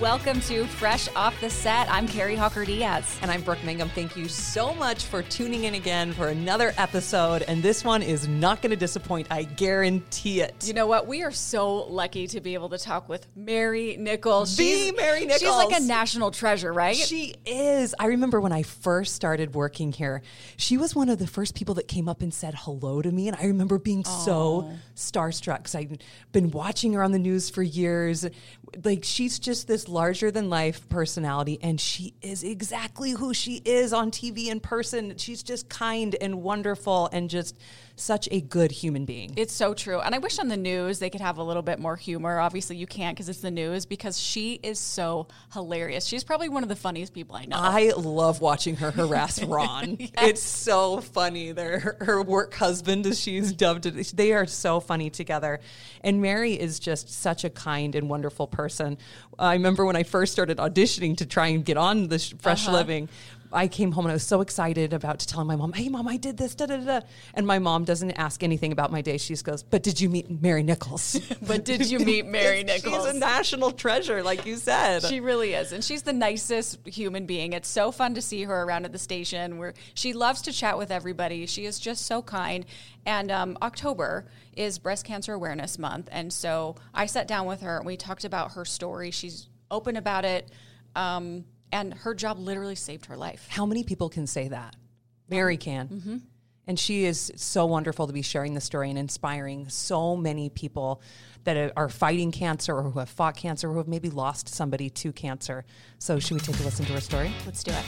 Welcome to Fresh Off the Set. I'm Kari Hawker Diaz. And I'm Brooke Mangum. Thank you so much for tuning in again for another episode. And this one is not going to disappoint, I guarantee it. You know what? We are so lucky to be able to talk with Mary Nickles. The she's, Mary Nickles. She's like a national treasure, right? She is. I remember when I first started working here, she was one of the first people that came up and said hello to me. And I remember being Aww. so starstruck because I've been watching her on the news for years. Like, she's just this larger than life personality, and she is exactly who she is on TV in person. She's just kind and wonderful and just such a good human being. It's so true. And I wish on the news they could have a little bit more humor. Obviously, you can't because it's the news because she is so hilarious. She's probably one of the funniest people I know. I love watching her harass Ron. yes. It's so funny. Her work husband, as she's dubbed it, they are so funny together. And Mary is just such a kind and wonderful person. I remember when I first started auditioning to try and get on the Fresh uh-huh. Living, I came home and I was so excited about to tell my mom, "Hey, mom, I did this." Da da da. And my mom doesn't ask anything about my day. She just goes, "But did you meet Mary Nickles?" but did you meet Mary Nickles? She's a national treasure, like you said. She really is, and she's the nicest human being. It's so fun to see her around at the station. Where she loves to chat with everybody. She is just so kind. And um, October is Breast Cancer Awareness Month, and so I sat down with her and we talked about her story. She's open about it. Um, and her job literally saved her life. How many people can say that? Mary can. Mm-hmm. And she is so wonderful to be sharing the story and inspiring so many people that are fighting cancer or who have fought cancer or who have maybe lost somebody to cancer. So, should we take a listen to her story? Let's do it.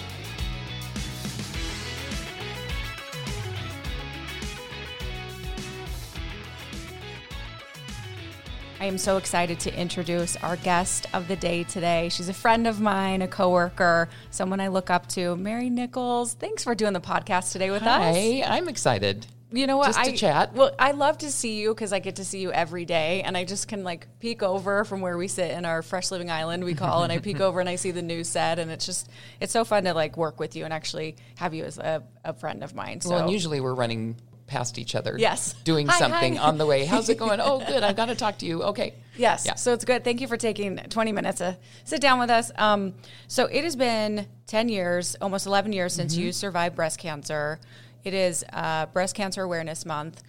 I am so excited to introduce our guest of the day today. She's a friend of mine, a coworker, someone I look up to, Mary Nickles. Thanks for doing the podcast today with Hi, us. Hey, I'm excited. You know what? Just to I, chat. Well, I love to see you because I get to see you every day, and I just can like peek over from where we sit in our Fresh Living Island we call, and I peek over and I see the news set, and it's just it's so fun to like work with you and actually have you as a, a friend of mine. So. Well, and usually we're running past each other. Yes. Doing hi, something hi. on the way. How's it going? oh, good. I've got to talk to you. Okay. Yes. Yeah. So it's good. Thank you for taking 20 minutes to sit down with us. Um, so it has been 10 years, almost 11 years since mm-hmm. you survived breast cancer. It is uh, Breast Cancer Awareness Month.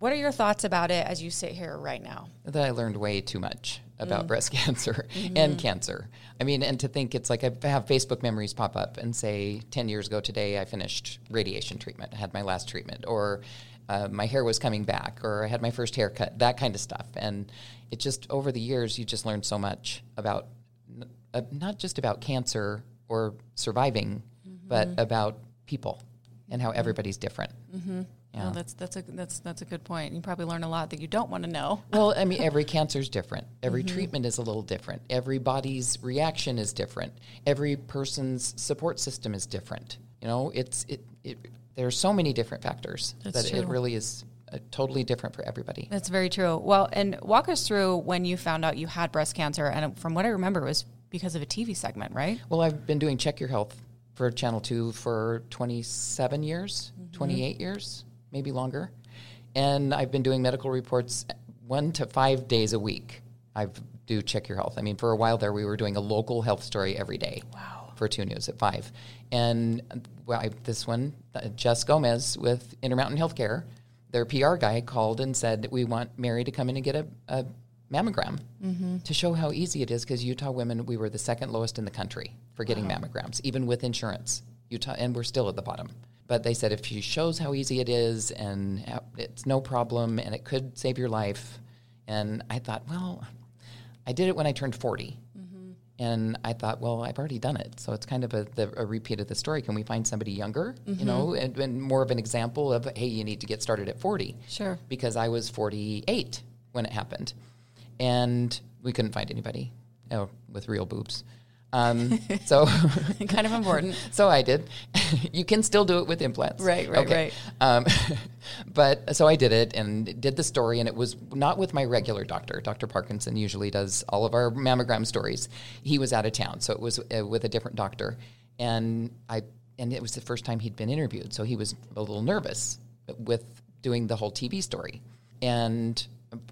What are your thoughts about it as you sit here right now? That I learned way too much about mm. breast cancer mm-hmm. and cancer. I mean, and to think it's like I have Facebook memories pop up and say, 10 years ago today, I finished radiation treatment, I had my last treatment, or uh, my hair was coming back, or I had my first haircut, that kind of stuff. And it just, over the years, you just learn so much about uh, not just about cancer or surviving, mm-hmm. but about people and how mm-hmm. everybody's different. Mm-hmm. Yeah. Well, that's that's a that's that's a good point. You probably learn a lot that you don't want to know. well, I mean, every cancer is different. Every mm-hmm. treatment is a little different. Everybody's reaction is different. Every person's support system is different. You know, it's it it. There are so many different factors that's that true. it really is uh, totally different for everybody. That's very true. Well, and walk us through when you found out you had breast cancer, and from what I remember, it was because of a TV segment, right? Well, I've been doing Check Your Health for Channel Two for 27 years, mm-hmm. 28 years maybe longer. And I've been doing medical reports one to five days a week. I do check your health. I mean, for a while there, we were doing a local health story every day. Wow. For two news at five, and well, I, this one, uh, Jess Gomez with Intermountain Healthcare, their PR guy called and said we want Mary to come in and get a, a mammogram mm-hmm. to show how easy it is. Because Utah women, we were the second lowest in the country for getting wow. mammograms, even with insurance. Utah, and we're still at the bottom. But they said if she shows how easy it is and it's no problem and it could save your life. And I thought, well, I did it when I turned 40. Mm-hmm. And I thought, well, I've already done it. So it's kind of a, the, a repeat of the story. Can we find somebody younger, mm-hmm. you know, and, and, more of an example of, hey, you need to get started at 40. Sure. Because I was 48 when it happened. And we couldn't find anybody you know, with real boobs. Um, so kind of important. so I did. you can still do it with implants, right? Right, okay. right. Um, but so I did it and did the story, and it was not with my regular doctor. Dr. Parkinson usually does all of our mammogram stories. He was out of town, so it was uh, with a different doctor, and I and it was the first time he'd been interviewed, so he was a little nervous with doing the whole TV story, and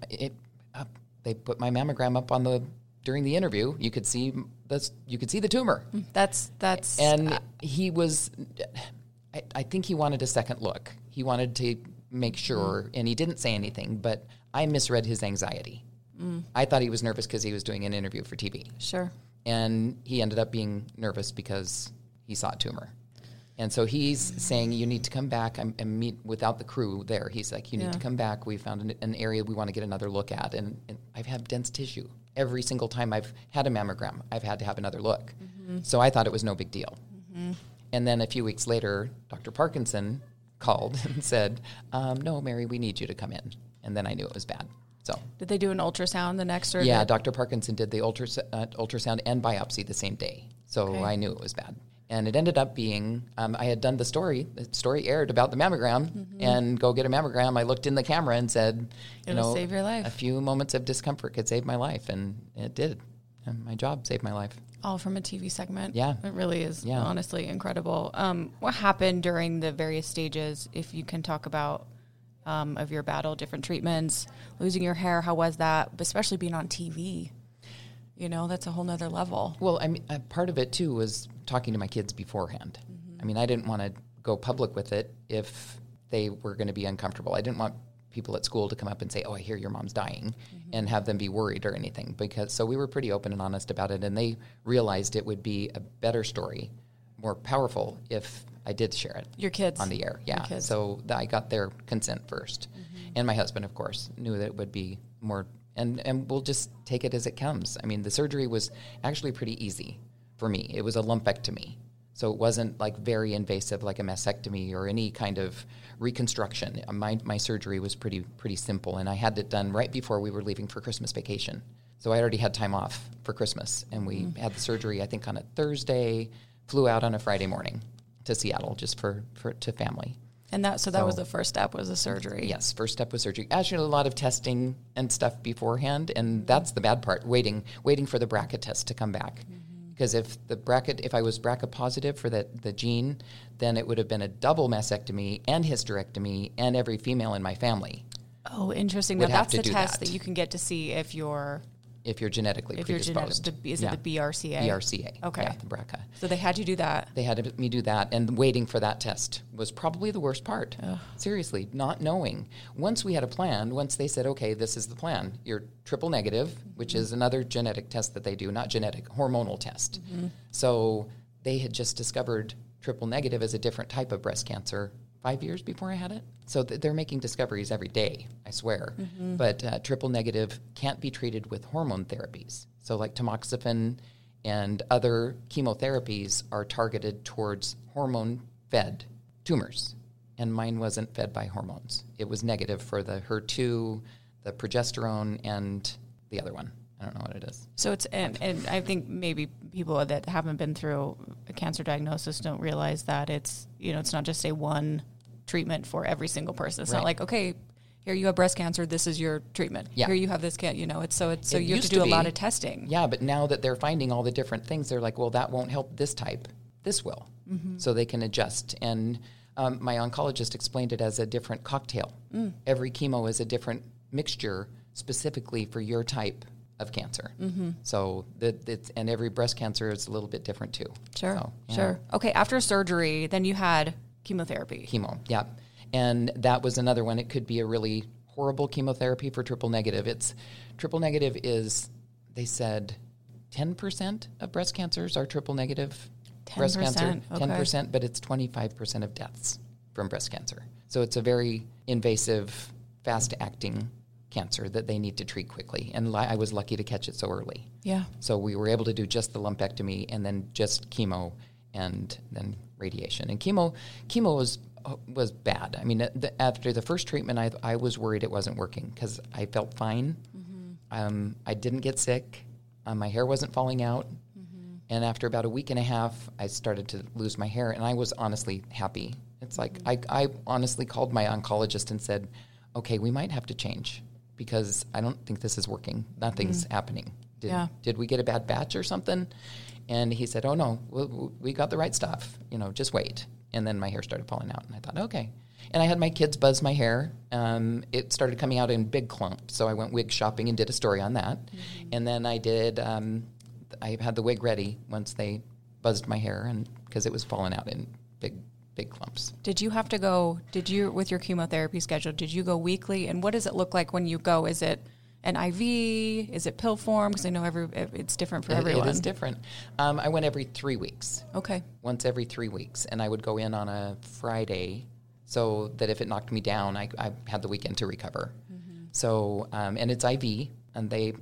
it, uh, they put my mammogram up on the during the interview, you could see this, you could see the tumor, mm, That's that's and uh, he was. I, I think he wanted a second look. He wanted to make sure, mm. and he didn't say anything. But I misread his anxiety. Mm. I thought he was nervous because he was doing an interview for TV sure. and he ended up being nervous because he saw a tumor. And so he's saying, You need to come back and, and meet without the crew there. He's like, You need Yeah. to come back. We found an, an area we want to get another look at. And, and I've had dense tissue. Every single time I've had a mammogram, I've had to have another look. So I thought it was no big deal. And then a few weeks later, Dr. Parkinson called and said, um, No, Mary, we need you to come in. And then I knew it was bad. So Did they do an ultrasound the next or yeah, Dr. Parkinson did the ultras- uh, ultrasound and biopsy the same day, so Okay. I knew it was bad. And it ended up being um, I had done the story. The story aired about the mammogram, and go get a mammogram. I looked in the camera and said, "You Mm-hmm. It'll know, save your life." A few moments of discomfort could save my life, and it did. And my job saved my life. all from a TV segment. Yeah. It really is Yeah. honestly incredible. Um, what happened during the various stages, if you can talk about um, of your battle, different treatments, losing your hair, how was that? Especially being on TV. You know, that's a whole nother level. Well, I mean, uh, part of it too was talking to my kids beforehand. Mm-hmm. I mean, I didn't want to go public with it if they were going to be uncomfortable. I didn't want people at school to come up and say, "Oh, I hear your mom's dying," mm-hmm. and have them be worried or anything. Because so we were pretty open and honest about it, and they realized it would be a better story, more powerful if I did share it Your kids. on the air. Yeah. So th- I got their consent 1st mm-hmm. and my husband, of course, knew that it would be more. And and we'll just take it as it comes. I mean, the surgery was actually pretty easy for me. It was a lumpectomy, so it wasn't like very invasive, like a mastectomy or any kind of reconstruction. Uh, My my surgery was pretty pretty simple, and I had it done right before we were leaving for Christmas vacation. So I already had time off for Christmas, and we had the surgery. I think on a Thursday, flew out on a Friday morning to Seattle just for, for to family. And that so that was the first step was the surgery. Yes, first step was surgery. Actually, a lot of testing and stuff beforehand, and that's the bad part. Waiting, waiting for the BRCA test to come back, mm-hmm. because if the BRCA, if I was BRCA positive for that the gene, then it would have been a double mastectomy and hysterectomy and every female in my family Oh, interesting. Now that's the test that. that you can get to see if you're if you're genetically if you're genetic. predisposed. The, is Yeah. it the BRCA? BRCA. Okay. Yeah, the BRCA. So they had you do that. They had me do that, and waiting for that test was probably the worst part. Seriously, not knowing. Once we had a plan, once they said, okay, this is the plan, you're triple negative, which is another genetic test that they do, not genetic, hormonal test. Mm-hmm. So they had just discovered triple negative as a different type of breast cancer five years before I had it. So th- they're making discoveries every day, I swear. But uh, triple negative can't be treated with hormone therapies. So, like tamoxifen and other chemotherapies are targeted towards hormone fed tumors. And mine wasn't fed by hormones. It was negative for the HER2, the progesterone, and the other one. I don't know what it is. So it's and, and I think maybe people that haven't been through cancer diagnosis don't realize that it's you know it's not just a one treatment for every single person. It's not like okay, here you have breast cancer, this is your treatment. Yeah. Here you have this can you know it's so it's so It you have to do to a lot of testing. Yeah, but now that they're finding all the different things, they're like, well, that won't help this type. This will. So they can adjust. And um, my oncologist explained it as a different cocktail. Every chemo is a different mixture specifically for your type of cancer. Mm-hmm. So that it's, and every breast cancer is a little bit different too. Sure, So, yeah. sure. Okay, after surgery, then you had chemotherapy. chemo. Yeah, and that was another one. It could be a really horrible chemotherapy for triple negative. It's triple negative is they said ten percent of breast cancers are triple negative breast cancer. 10%, okay. Ten percent, but it's twenty five percent of deaths from breast cancer. So it's a very invasive, fast acting cancer that they need to treat quickly. And li- I was lucky to catch it so early. Yeah. So we were able to do just the lumpectomy and then just chemo and then radiation. And chemo, chemo was was bad. I mean, the, after the first treatment, I I was worried it wasn't working because I felt fine. Um, I didn't get sick. Um, my hair wasn't falling out. And after about a week and a half, I started to lose my hair, and I was honestly happy. It's like I, I honestly called my oncologist and said, "Okay, we might have to change because I don't think this is working. Nothing's happening. Did, Yeah. did we get a bad batch or something?" And he said, "Oh no, we, we got the right stuff. You know, just wait." And then my hair started falling out, and I thought, "Okay." And I had my kids buzz my hair. Um, it started coming out in big clumps, so I went wig shopping and did a story on that. And then I did. Um, I had the wig ready once they buzzed my hair, and because it was falling out in big big clumps. Did you have to go? Did you with your chemotherapy schedule? Did you go weekly? And what does it look like when you go? Is it an IV? Is it pill form? Because I know every it's different for It- everyone. it is different. Um, I went every three weeks. Okay. once every three weeks, and I would go in on a Friday, so that if it knocked me down, I, I had the weekend to recover. So, um, and it's IV, and they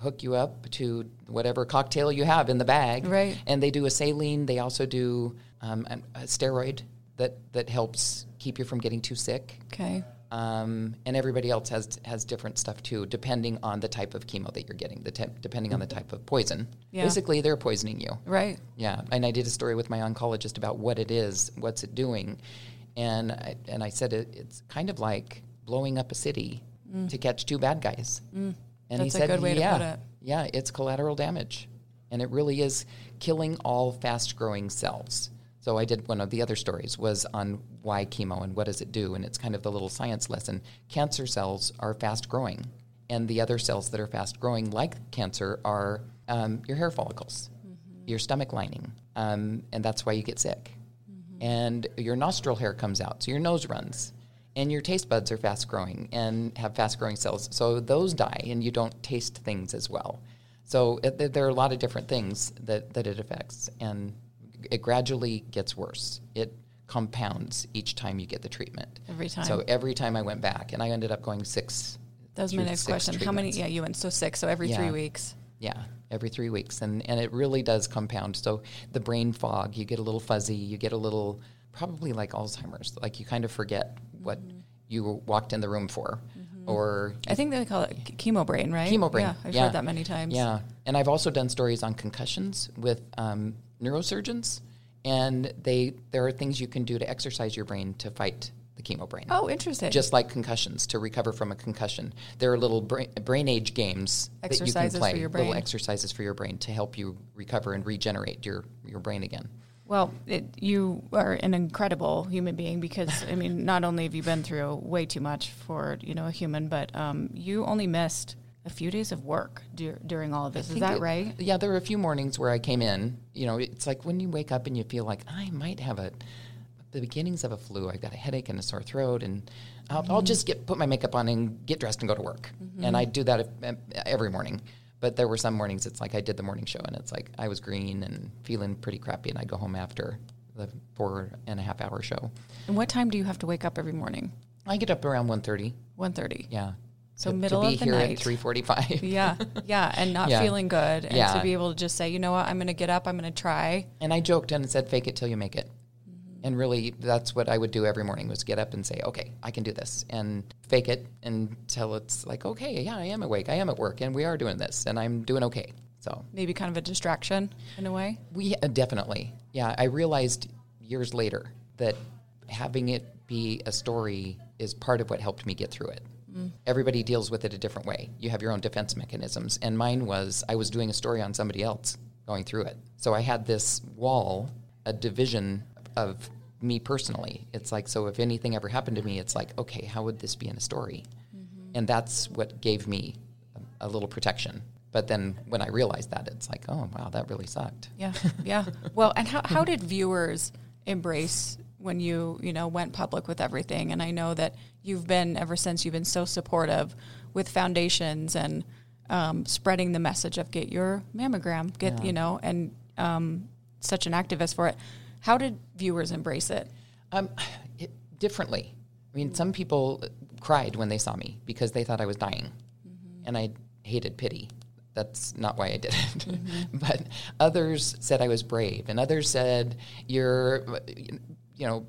hook you up to whatever cocktail you have in the bag, Right. And they do a saline. They also do um, a steroid that that helps keep you from getting too sick. Okay. Um, and everybody else has has different stuff too, depending on the type of chemo that you're getting, the type, depending on the type of poison. Yeah. Basically, they're poisoning you. Right. Yeah, and I did a story with my oncologist about what it is, what's it doing, and I, and I said it, it's kind of like blowing up a city to catch two bad guys. And he Mm. That's a said, good way to yeah, put it. yeah, it's collateral damage, and it really is killing all fast-growing cells. So I did one of the other stories was on why chemo and what does it do, and it's kind of the little science lesson. Cancer cells are fast-growing, and the other cells that are fast-growing, like cancer, are um, your hair follicles, your stomach lining, um, and that's why you get sick. And your nostril hair comes out, so your nose runs, and your taste buds are fast-growing and have fast-growing cells, so those die, and you don't taste things as well. So it, there- there are a lot of different things that, that it affects, and it gradually gets worse. It compounds each time you get the treatment. Every time. So every time I went back, and I ended up going six. That was my next question. How many? Yeah, you went so six. So every three weeks. Yeah, every three weeks, and and it really does compound. So the brain fog, you get a little fuzzy, you get a little probably like Alzheimer's, like you kind of forget what Mm-hmm. you walked in the room for, or I think they call it ch- chemo brain, right? chemo brain. Yeah, I've heard that many times. Yeah, and I've also done stories on concussions with um, neurosurgeons, and they there are things you can do to exercise your brain to fight the chemo brain. Oh, interesting. Just like concussions, to recover from a concussion, there are little brain, brain age games that you Exercises can for play, your little exercises for your brain to help you recover and regenerate your, your brain again. Well, it, you are an incredible human being because I mean, not only have you been through way too much for you know a human, but um, you only missed a few days of work dur- during all of this. Is that it- right? Yeah, there were a few mornings where I came in. You know, it's like when you wake up and you feel like I might have a the beginnings of a flu. I've got a headache and a sore throat, and I'll, I'll mm-hmm. just get put my makeup on and get dressed and go to work. Mm-hmm. And I do that uh, every morning. But there were some mornings it's like I did the morning show, and it's like I was green and feeling pretty crappy, and I go home after the four and a half hour show. And what time do you have to wake up every morning? I get up around 1.30. One thirty. Yeah. So to, middle to be of the here night. at three forty-five. Yeah, yeah, and not Yeah. feeling good, and to be able to just say, you know what, I'm going to get up, I'm going to try. And I joked and said, "Fake it till you make it." And really, that's what I would do every morning: was get up and say, "Okay, I can do this," and fake it until it's like, "Okay, yeah, I am awake, I am at work, and we are doing this, and I'm doing okay." So Maybe kind of a distraction in a way. we uh, definitely, yeah. I realized years later that having it be a story is part of what helped me get through it. Everybody deals with it a different way. You have your own defense mechanisms, and mine was I was doing a story on somebody else going through it. So I had this wall, a division of me personally. It's like so if anything ever happened to me, it's like okay, how would this be in a story? Mm-hmm. And that's what gave me a, a little protection. But then when I realized that, it's like, oh wow, that really sucked. Yeah, yeah. Well, and how how did viewers embrace when you you know went public with everything? And I know that you've been ever since you've been so supportive with foundations and um, spreading the message of get your mammogram, get Yeah. you know, and um, such an activist for it. How did viewers embrace it? Um, it, differently. I mean, some people cried when they saw me because they thought I was dying, and I hated pity. That's not why I did it. but others said I was brave, and others said, "You're, you know,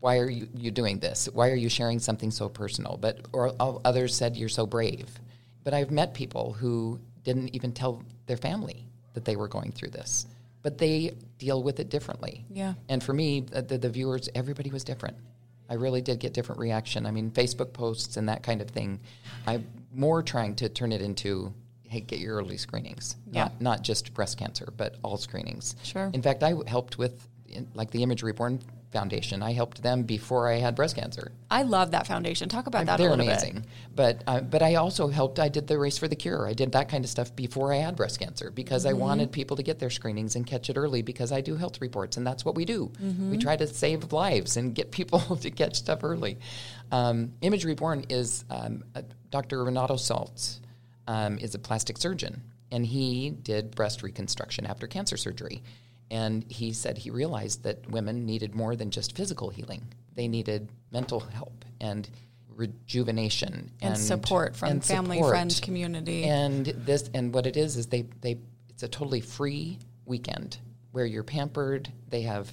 why are you, you doing this? Why are you sharing something so personal?" But or others said, "You're so brave." But I've met people who didn't even tell their family that they were going through this, but they deal with it differently. Yeah. And for me, the, the, the viewers, everybody was different. I really did get different reaction. I mean, Facebook posts and that kind of thing. I'm more trying to turn it into, hey, get your early screenings. Yeah. Not, not just breast cancer, but all screenings. Sure. In fact, I helped with in, like the Image Reborn Foundation. I helped them before I had breast cancer. I love that foundation. Talk about that They're a little amazing. bit. But uh, but I also helped. I did the race for the cure. I did that kind of stuff before I had breast cancer because Mm-hmm. I wanted people to get their screenings and catch it early because I do health reports and that's what we do. Mm-hmm. We try to save lives and get people to catch stuff early. Um, Image Reborn is um, uh, Dr. Renato Saltz um, is a plastic surgeon and he did breast reconstruction after cancer surgery. And he said he realized that women needed more than just physical healing. They needed mental help and rejuvenation And support from and family, support. friends, community. And this and what it is is they they it's a totally free weekend where you're pampered. They have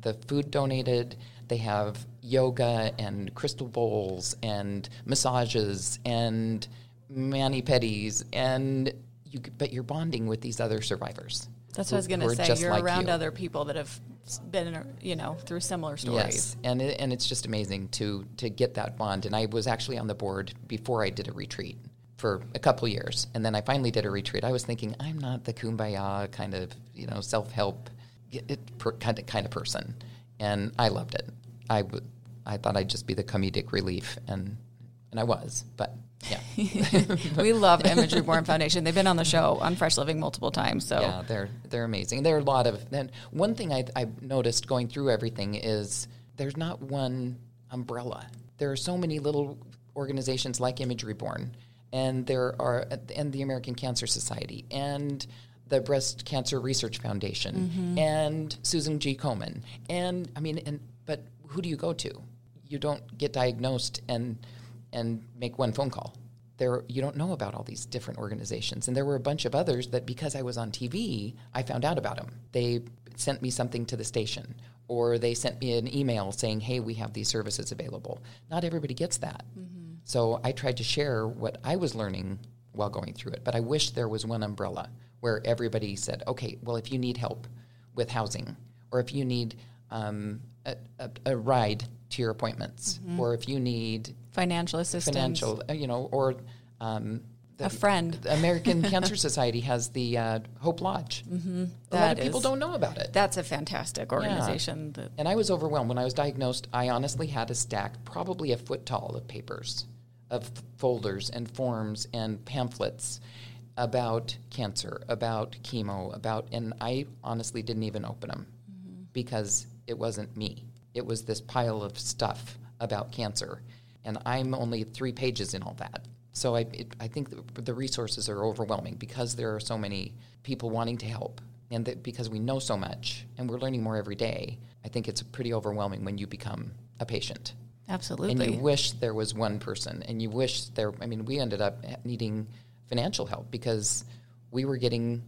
the food donated. They have yoga and crystal bowls and massages and mani pedis and you but you're bonding with these other survivors. That's what I was going to say. You're like around you. other people that have been, you know, through similar stories. Yes, and it, and it's just amazing to to get that bond. And I was actually on the board before I did a retreat for a couple years, and then I finally did a retreat. I was thinking I'm not the kumbaya kind of you know self help kind of kind of person, and I loved it. I would I thought I'd just be the comedic relief, and and I was, but yeah. we love Image Reborn Foundation. They've been on the show on Fresh Living multiple times. So Yeah, they're they're amazing. There are a lot of and one thing I I noticed going through everything is there's not one umbrella. There are so many little organizations like Image Reborn, and there are and the American Cancer Society and the Breast Cancer Research Foundation mm-hmm. and Susan G. Komen and I mean and but who do you go to? You don't get diagnosed and and make one phone call. There you don't know about all these different organizations. And there were a bunch of others that because i was on tv i found out about them they sent me something to the station or they sent me an email saying hey we have these services available. Not everybody gets that. So i tried to share what i was learning while going through it but i wish there was one umbrella where everybody said okay well if you need help with housing or if you need um, a, a, a ride to your appointments or if you need financial assistance. financial, uh, you know, or um, the, A friend. the American Cancer Society has the uh, Hope Lodge. Mm-hmm. A lot of people don't know about it. That's a fantastic organization. That, And I was overwhelmed when I was diagnosed. I honestly had a stack, probably a foot tall, of papers, of folders and forms and pamphlets about cancer, about chemo, about, and I honestly didn't even open them because it wasn't me. It was this pile of stuff about cancer, and I'm only three pages in all that. So I, it, I think the, the resources are overwhelming because there are so many people wanting to help, and that because we know so much and we're learning more every day. I think it's pretty overwhelming when you become a patient, absolutely. and you wish there was one person, and you wish there. I mean, we ended up needing financial help because we were getting.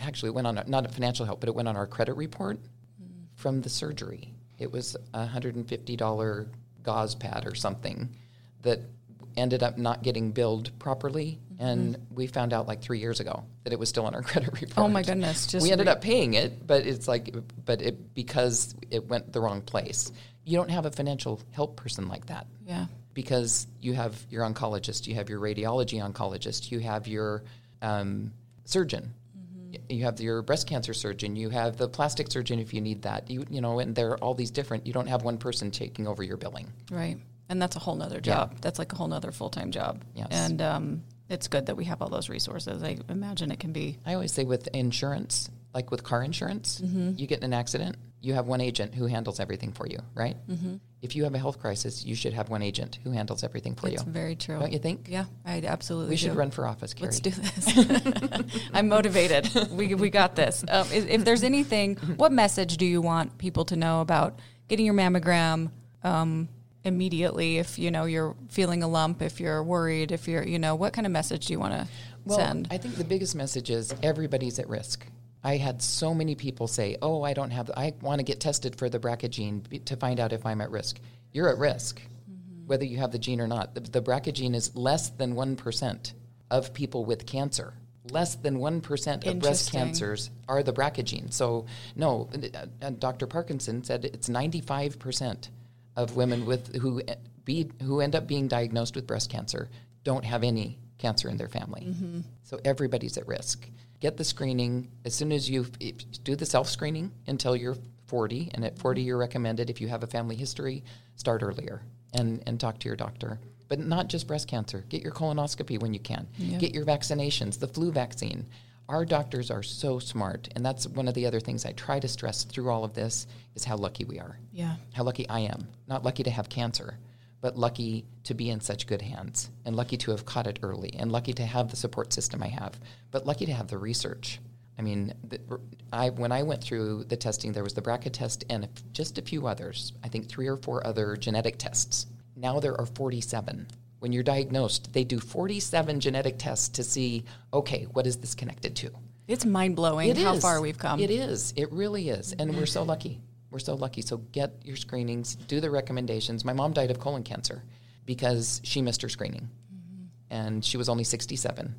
Actually, it went on not a financial help, but it went on our credit report mm. from the surgery. It was a hundred and fifty dollar gauze pad or something that ended up not getting billed properly, and we found out like three years ago that it was still on our credit report. Oh my goodness, just we ended re- up paying it, but it's like, but it because it went the wrong place. You don't have a financial help person like that yeah. because you have your oncologist, you have your radiology oncologist, you have your um, surgeon, you have your breast cancer surgeon, you have the plastic surgeon if you need that. You you know, and there are all these different. You don't have one person taking over your billing. Right. And that's a whole nother job. That's like a whole nother full time job. Yes. And um, it's good that we have all those resources. I imagine it can be. I always say with insurance, like with car insurance, you get in an accident, you have one agent who handles everything for you, right? Mm-hmm. If you have a health crisis, you should have one agent who handles everything for It's you. very true. Don't you think? Yeah, I absolutely We should run for office, Kari. Let's do this. I'm motivated. We, we got this. Um, if, if there's anything, what message do you want people to know about getting your mammogram um, immediately? If you know you're feeling a lump, if you're worried, if you're you know what kind of message do you want to Well, send? I think the biggest message is everybody's at risk. I had so many people say, "Oh, I don't have. I want to get tested for the BRCA gene to find out if I'm at risk." You're at risk, whether you have the gene or not. The, the BRCA gene is less than one percent of people with cancer. Less than one percent of breast cancers are the BRCA gene. So, no, uh, Dr. Parkinson said it's 95 percent of women with who e- be who end up being diagnosed with breast cancer don't have any cancer in their family. So everybody's at risk. Get the screening as soon as you do the self screening until you're 40, and at 40 you're recommended if you have a family history, start earlier and and talk to your doctor. But not just breast cancer. Get your colonoscopy when you can. Get your vaccinations, the flu vaccine. Our doctors are so smart, and that's one of the other things I try to stress through all of this is how lucky we are. Yeah. How lucky I am. Not lucky to have cancer, but lucky to be in such good hands, and lucky to have caught it early, and lucky to have the support system I have, but lucky to have the research. I mean, the, I, when I went through the testing, there was the BRCA test and a, just a few others. I think three or four other genetic tests. Now there are 47. When you're diagnosed, they do 47 genetic tests to see, okay, what is this connected to? It's mind blowing It how is. far we've come. It is. It really is. And we're so lucky. We're so lucky. So get your screenings, do the recommendations. My mom died of colon cancer because she missed her screening. And she was only 67.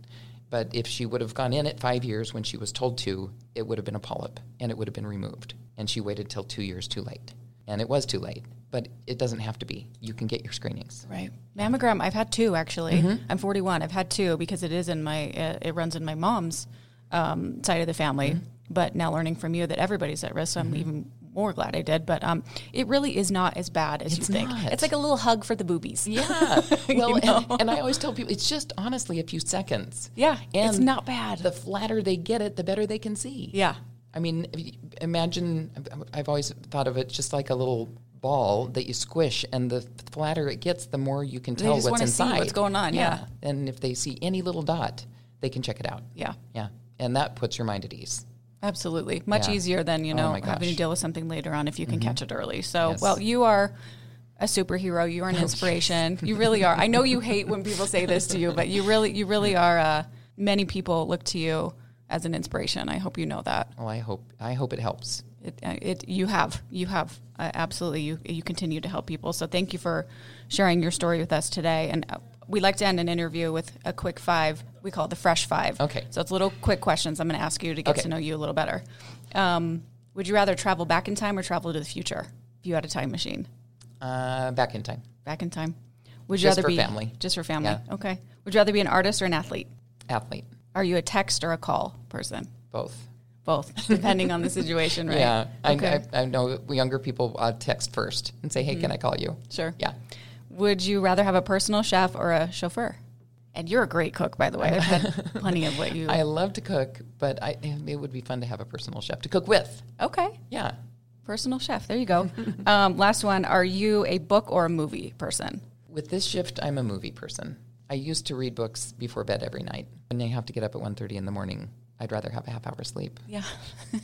But if she would have gone in at five years when she was told to, it would have been a polyp and it would have been removed. And she waited till two years too late. And it was too late. But it doesn't have to be. You can get your screenings. Right. Mammogram, I've had two actually. Mm-hmm. I'm 41. I've had two because it is in my, it runs in my mom's um, side of the family. Mm-hmm. But now learning from you that everybody's at risk, so I'm even more glad I did. But um, it really is not as bad as It's you think. not. It's like a little hug for the boobies. Yeah. Well, You know? and, and I always tell people it's just honestly a few seconds. Yeah, And it's not bad. The flatter they get it, the better they can see. Yeah. I mean, imagine, I've always thought of it just like a little ball that you squish, and the flatter it gets, the more you can tell just what's inside. what's going on, yeah. And if they see any little dot, they can check it out. Yeah. Yeah. And that puts your mind at ease. Absolutely. Much Yeah. easier than, you Oh know, my having to. Mm-hmm. deal with something later on if you can catch it early. So, Yes. well, you are a superhero. You are an inspiration. you really are. I know you hate when people say this to you, but you really, you really are. Uh, many people look to you as an inspiration. I hope you know that. Well, I hope I hope it helps. It, uh, it you have you have uh, absolutely you you continue to help people. So thank you for sharing your story with us today. And uh, we like to end an interview with a quick five. We call it the fresh five. Okay. So it's little quick questions. I'm going to ask you to get Okay. to know you a little better. Um, would you rather travel back in time or travel to the future if you had a time machine? Uh, back in time. Back in time. Would you Just rather for be family. Just for family. Yeah. Okay. Would you rather be an artist or an athlete? Athlete. Are you a text or a call person? Both. Both, depending on the situation, right? Yeah. Okay. I, I, I know younger people uh, text first and say, hey, can I call you? Sure. Yeah. Would you rather have a personal chef or a chauffeur? And you're a great cook, by the way. I've had plenty of what you. I love to cook, but I, it would be fun to have a personal chef to cook with. okay, Yeah. personal chef. There you go. um, last one. Are you a book or a movie person? With this shift, I'm a movie person. I used to read books before bed every night. When I have to get up at 1.30 in the morning, I'd rather have a half hour sleep. Yeah.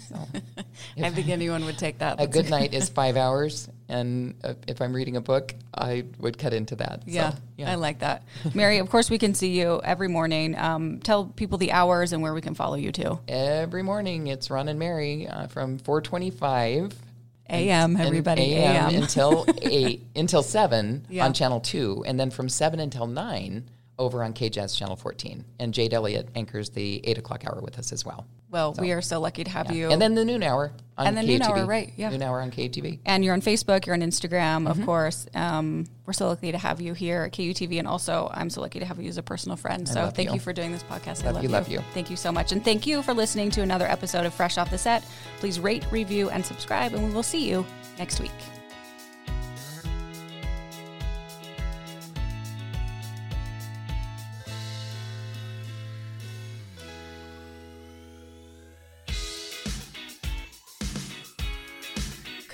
So I think anyone would take that. a good night is five hours, and uh, if I'm reading a book, I would cut into that. So, Yeah, I like that. Mary, of course, we can see you every morning. Um, tell people the hours and where we can follow you too. Every morning, it's Ron and Mary uh, from 425 AM, everybody. AM, AM. until eight until seven Yeah. on channel two, and then from seven until nine over on KJZZ channel fourteen. And Jade Elliott anchors the eight o'clock hour with us as well. Well, we are so lucky to have you. And then the noon hour on And the noon hour, right, yeah. Noon hour on KTV. and you're on Facebook, you're on Instagram, Mm-hmm. of course. Um, we're so lucky to have you here at KUTV, and also I'm so lucky to have you as a personal friend. So thank you. you. for doing this podcast. I Love love you, love you. Thank you so much, and thank you for listening to another episode of Fresh Off the Set. Please rate, review, and subscribe, and we will see you next week.